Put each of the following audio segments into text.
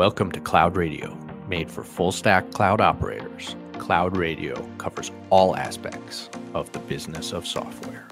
Welcome to Cloud Radio, made for full stack cloud operators. Cloud Radio covers all aspects of the business of software.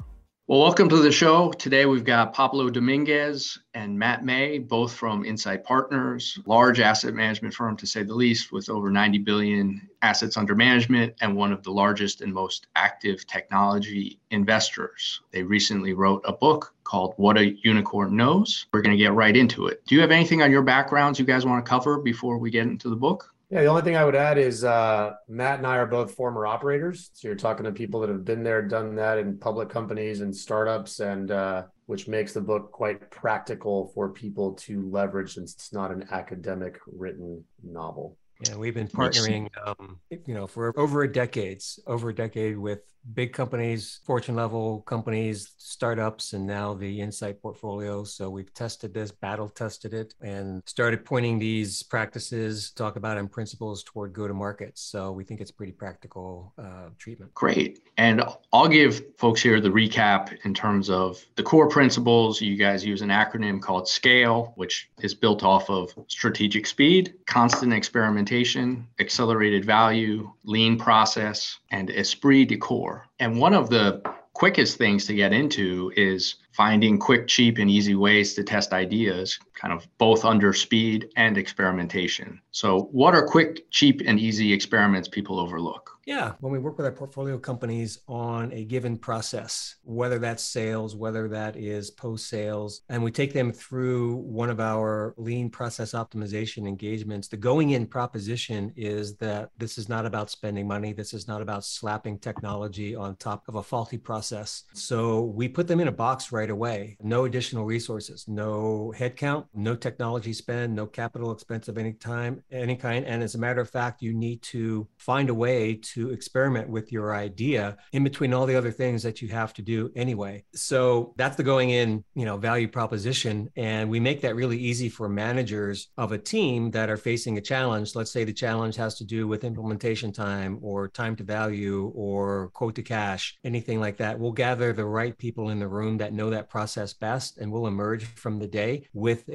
Well, welcome to the show. Today we've got Pablo Dominguez and Matt May, both from Insight Partners, large asset management firm to say the least, with over 90 billion assets under management and one of the largest and most active technology investors. They recently wrote a book called What a Unicorn Knows. We're going to get right into it. Do you have anything on your backgrounds you guys want to cover before we get into the book? Yeah, the only thing I would add is uh, Matt and I are both former operators. So you're talking to people that have been there, done that in public companies and startups, and uh, which makes the book quite practical for people to leverage since it's not an academic written novel. Yeah, we've been partnering, um, you know, for over a decades, over a decade with big companies, fortune level companies, startups, and now the Insight portfolio. So we've tested this, battle tested it, and started pointing these practices, talk about and principles toward go to market. So we think it's pretty practical uh, treatment. Great. And I'll give folks here the recap in terms of the core principles. You guys use an acronym called SCALE, which is built off of strategic speed, constant experimentation, accelerated value, lean process, and esprit de corps. And one of the quickest things to get into is finding quick, cheap, and easy ways to test ideas, kind of both under speed and experimentation. So, what are quick, cheap, and easy experiments people overlook? Yeah, when we work with our portfolio companies on a given process, whether that's sales, whether that is post sales, and we take them through one of our lean process optimization engagements, the going in proposition is that this is not about spending money. This is not about slapping technology on top of a faulty process. So we put them in a box right away. No additional resources, no headcount, no technology spend, no capital expense of any time, any kind. And as a matter of fact, you need to find a way to to experiment with your idea in between all the other things that you have to do anyway. So that's the going in, you know, value proposition. And we make that really easy for managers of a team that are facing a challenge. Let's say the challenge has to do with implementation time or time to value or quote to cash, anything like that. We'll gather the right people in the room that know that process best and we'll emerge from the day with a,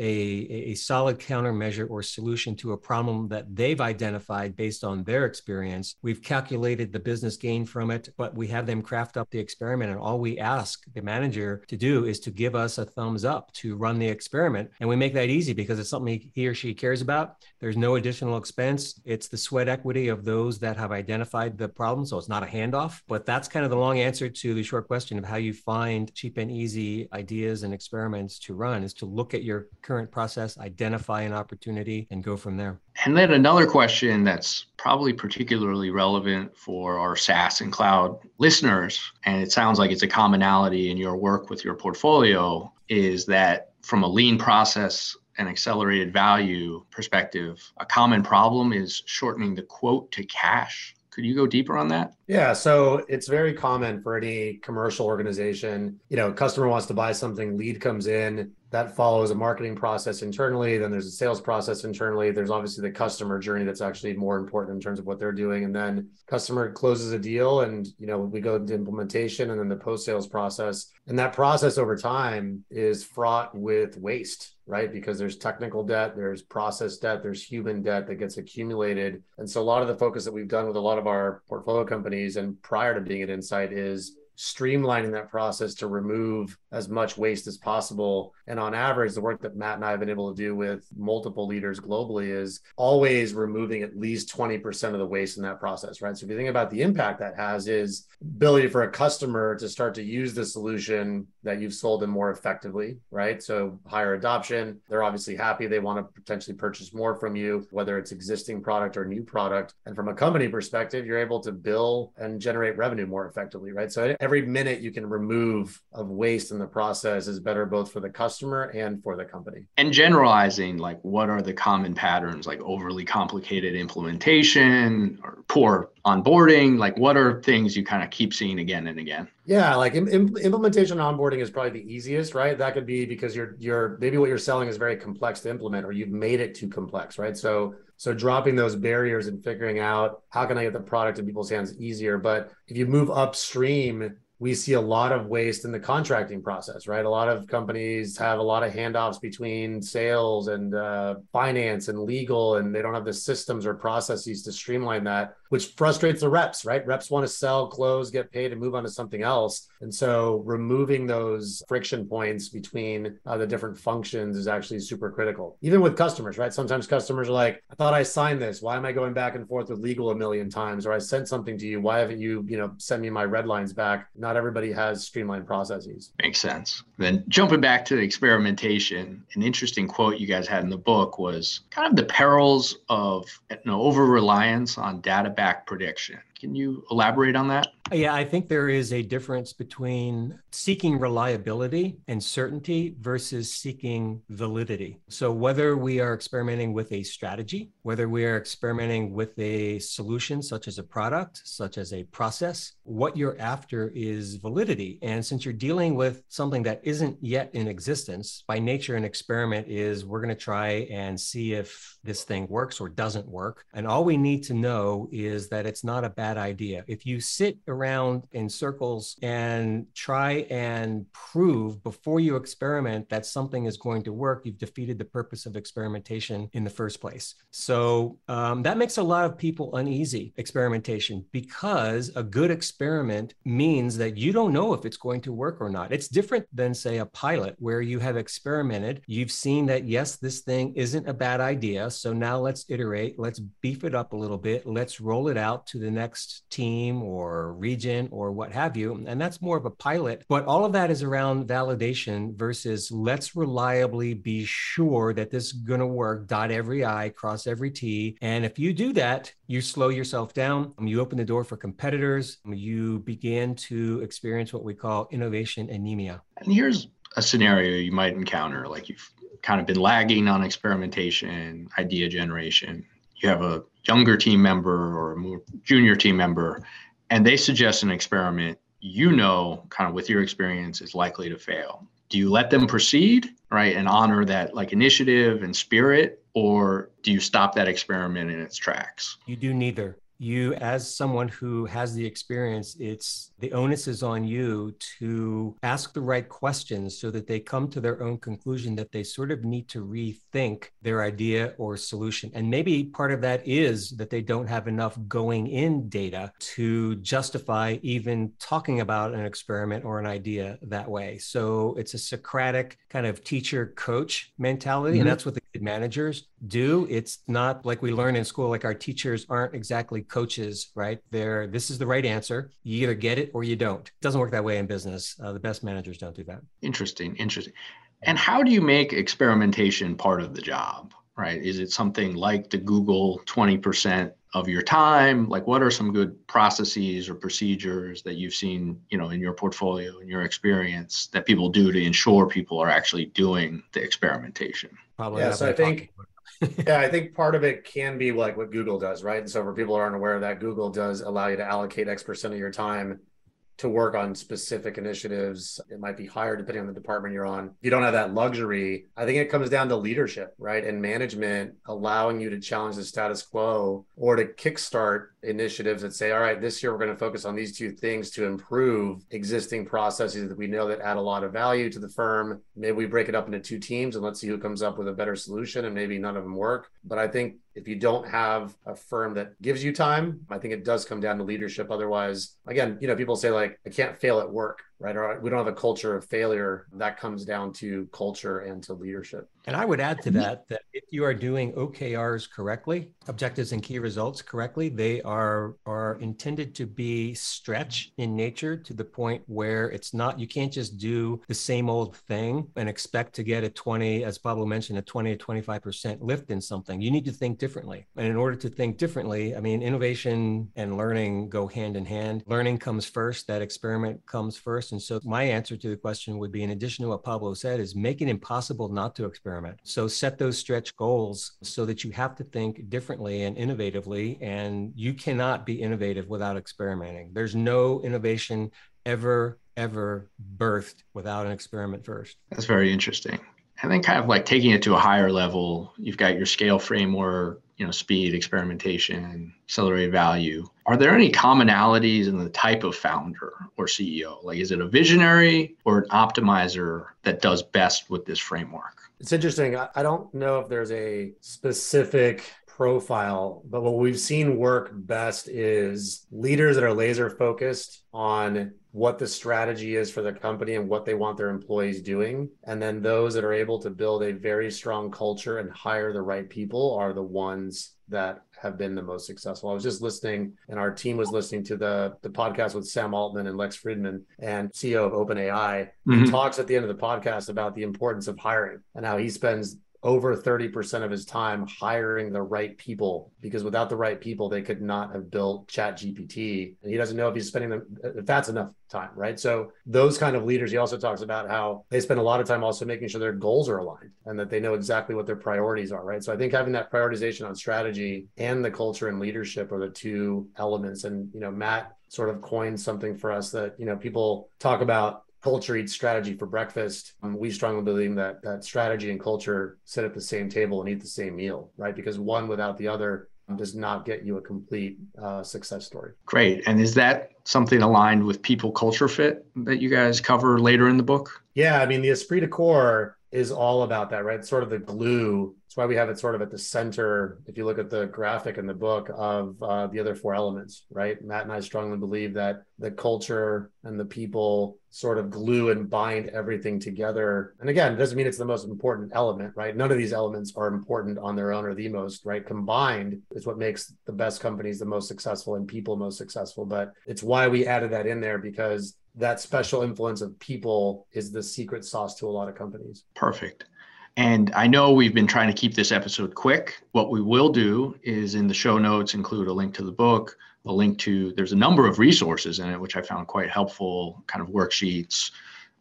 a solid countermeasure or solution to a problem that they've identified based on their experience. We've calculated calculated the business gain from it, but we have them craft up the experiment. And all we ask the manager to do is to give us a thumbs up to run the experiment. And we make that easy because it's something he or she cares about. There's no additional expense. It's the sweat equity of those that have identified the problem. So it's not a handoff. But that's kind of the long answer to the short question of how you find cheap and easy ideas and experiments to run is to look at your current process, identify an opportunity, and go from there. And then another question that's probably particularly relevant for our SaaS and cloud listeners, and it sounds like it's a commonality in your work with your portfolio, is that from a lean process and accelerated value perspective, a common problem is shortening the quote to cash. Could you go deeper on that? Yeah, so it's very common for any commercial organization. You know, customer wants to buy something, lead comes in, that follows a marketing process internally then there's a sales process internally there's obviously the customer journey that's actually more important in terms of what they're doing and then customer closes a deal and you know we go into implementation and then the post sales process and that process over time is fraught with waste right? Because there's technical debt there's process debt there's human debt that gets accumulated and so a lot of the focus that we've done with a lot of our portfolio companies and prior to being at insight is streamlining that process to remove as much waste as possible. And on average, the work that Matt and I have been able to do with multiple leaders globally is always removing at least 20% of the waste in that process, right? So if you think about the impact that has is ability for a customer to start to use the solution that you've sold them more effectively, right? So higher adoption, they're obviously happy. They want to potentially purchase more from you, whether it's existing product or new product. And from a company perspective, you're able to bill and generate revenue more effectively, right? So every minute you can remove of waste in the process is better both for the customer and for the company. And generalizing, like what are the common patterns, like overly complicated implementation or poor onboarding? Like what are things you kind of keep seeing again and again? Yeah, like Im- implementation onboarding is probably the easiest, right? That could be because you're you're maybe what you're selling is very complex to implement, or you've made it too complex, right? So so dropping those barriers and figuring out how can I get the product in people's hands easier. But if you move upstream we see a lot of waste in the contracting process, right? A lot of companies have a lot of handoffs between sales and uh, finance and legal, and they don't have the systems or processes to streamline that, which frustrates the reps, right? Reps want to sell, close, get paid, and move on to something else. And so removing those friction points between uh, the different functions is actually super critical. Even with customers, right? Sometimes customers are like, I thought I signed this. Why am I going back and forth with legal a million times? Or I sent something to you. Why haven't you, you know, sent me my red lines back? Not not everybody has streamlined processes. Makes sense. Then jumping back to the experimentation, an interesting quote you guys had in the book was kind of the perils of know, over reliance on data backed prediction. Can you elaborate on that? Yeah, I think there is a difference between seeking reliability and certainty versus seeking validity. So, whether we are experimenting with a strategy, whether we are experimenting with a solution such as a product, such as a process, what you're after is validity. And since you're dealing with something that isn't yet in existence, by nature, an experiment is we're going to try and see if this thing works or doesn't work. And all we need to know is that it's not a bad idea. If you sit around in circles and try and prove before you experiment that something is going to work, you've defeated the purpose of experimentation in the first place. So um, that makes a lot of people uneasy, experimentation, because a good experiment means that you don't know if it's going to work or not. It's different than, say, a pilot where you have experimented, you've seen that, yes, this thing isn't a bad idea. So now let's iterate, let's beef it up a little bit, let's roll it out to the next team or region or what have you. And that's more of a pilot. But all of that is around validation versus let's reliably be sure that this is going to work, dot every I, cross every T. And if you do that, you slow yourself down, you open the door for competitors, you begin to experience what we call innovation anemia. And here's a scenario you might encounter like you've kind of been lagging on experimentation, idea generation. You have a younger team member or a more junior team member, and they suggest an experiment you know, kind of with your experience, is likely to fail. Do you let them proceed, right, and honor that like initiative and spirit, or do you stop that experiment in its tracks? You do neither you as someone who has the experience it's the onus is on you to ask the right questions so that they come to their own conclusion that they sort of need to rethink their idea or solution. And maybe part of that is that they don't have enough going in data to justify even talking about an experiment or an idea that way. So it's a socratic kind of teacher coach mentality mm-hmm. and that's what the good managers do it's not like we learn in school like our teachers aren't exactly coaches, right? There, this is the right answer. You either get it or you don't. It doesn't work that way in business. Uh, the best managers don't do that. Interesting, interesting. And how do you make experimentation part of the job? Right? Is it something like the Google 20% of your time? Like what are some good processes or procedures that you've seen, you know, in your portfolio, in your experience that people do to ensure people are actually doing the experimentation? Probably yeah, so I think yeah, I think part of it can be like what Google does, right? And so for people who aren't aware of that, Google does allow you to allocate X percent of your time to work on specific initiatives. It might be higher depending on the department you're on. You don't have that luxury. I think it comes down to leadership, right? And management allowing you to challenge the status quo or to kickstart initiatives that say, all right, this year we're going to focus on these two things to improve existing processes that we know that add a lot of value to the firm. Maybe we break it up into two teams and let's see who comes up with a better solution and maybe none of them work. But I think if you don't have a firm that gives you time, I think it does come down to leadership. Otherwise, again, you know, people say like, I can't fail at work right? Or we don't have a culture of failure. That comes down to culture and to leadership. And I would add to that that if you are doing OKRs correctly, objectives and key results correctly, they are are intended to be stretch in nature to the point where it's not you can't just do the same old thing and expect to get a 20 as Pablo mentioned a 20 to 25% lift in something. You need to think differently. And in order to think differently, I mean innovation and learning go hand in hand. Learning comes first, that experiment comes first and so my answer to the question would be, in addition to what Pablo said, is make it impossible not to experiment. So set those stretch goals so that you have to think differently and innovatively. And you cannot be innovative without experimenting. There's no innovation ever, ever birthed without an experiment first. That's very interesting. And then kind of like taking it to a higher level, you've got your scale framework, you know, speed, experimentation, accelerated value. Are there any commonalities in the type of founder or CEO? Like, is it a visionary or an optimizer that does best with this framework? It's interesting. I don't know if there's a specific profile, but what we've seen work best is leaders that are laser focused on what the strategy is for the company and what they want their employees doing. And then those that are able to build a very strong culture and hire the right people are the ones that have been the most successful. I was just listening, and our team was listening to the the podcast with Sam Altman and Lex Fridman, and CEO of OpenAI. Mm-hmm. He talks at the end of the podcast about the importance of hiring and how he spends over 30% of his time hiring the right people because without the right people they could not have built chat gpt and he doesn't know if he's spending them if that's enough time right? So those kind of leaders he also talks about how they spend a lot of time also making sure their goals are aligned and that they know exactly what their priorities are right? So i think having that prioritization on strategy and the culture and leadership are the two elements. And you know matt sort of coined something for us that you know people talk about culture eats strategy for breakfast. Um, we strongly believe that that strategy and culture sit at the same table and eat the same meal, right? Because one without the other does not get you a complete uh, success story. Great. And is that something aligned with people culture fit that you guys cover later in the book? Yeah. I mean, the esprit de corps is all about that, right? It's sort of the glue that's why we have it sort of at the center. If you look at the graphic in the book of uh, the other four elements, right? Matt and I strongly believe that the culture and the people sort of glue and bind everything together. And again, it doesn't mean it's the most important element, right? None of these elements are important on their own or the most, right? Combined is what makes the best companies the most successful and people most successful. But it's why we added that in there because that special influence of people is the secret sauce to a lot of companies. Perfect. And I know we've been trying to keep this episode quick. What we will do is in the show notes include a link to the book, a link to, there's a number of resources in it, which I found quite helpful, kind of worksheets,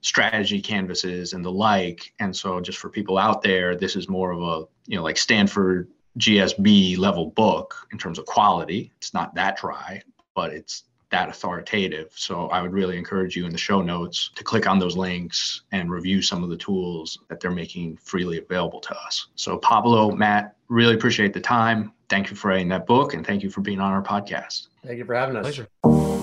strategy canvases, and the like. And so just for people out there, this is more of a, you know, like Stanford GSB level book in terms of quality. It's not that dry, but it's that authoritative. So I would really encourage you in the show notes to click on those links and review some of the tools that they're making freely available to us. So Pablo, Matt, really appreciate the time. Thank you for writing that book and thank you for being on our podcast. Thank you for having us. Pleasure.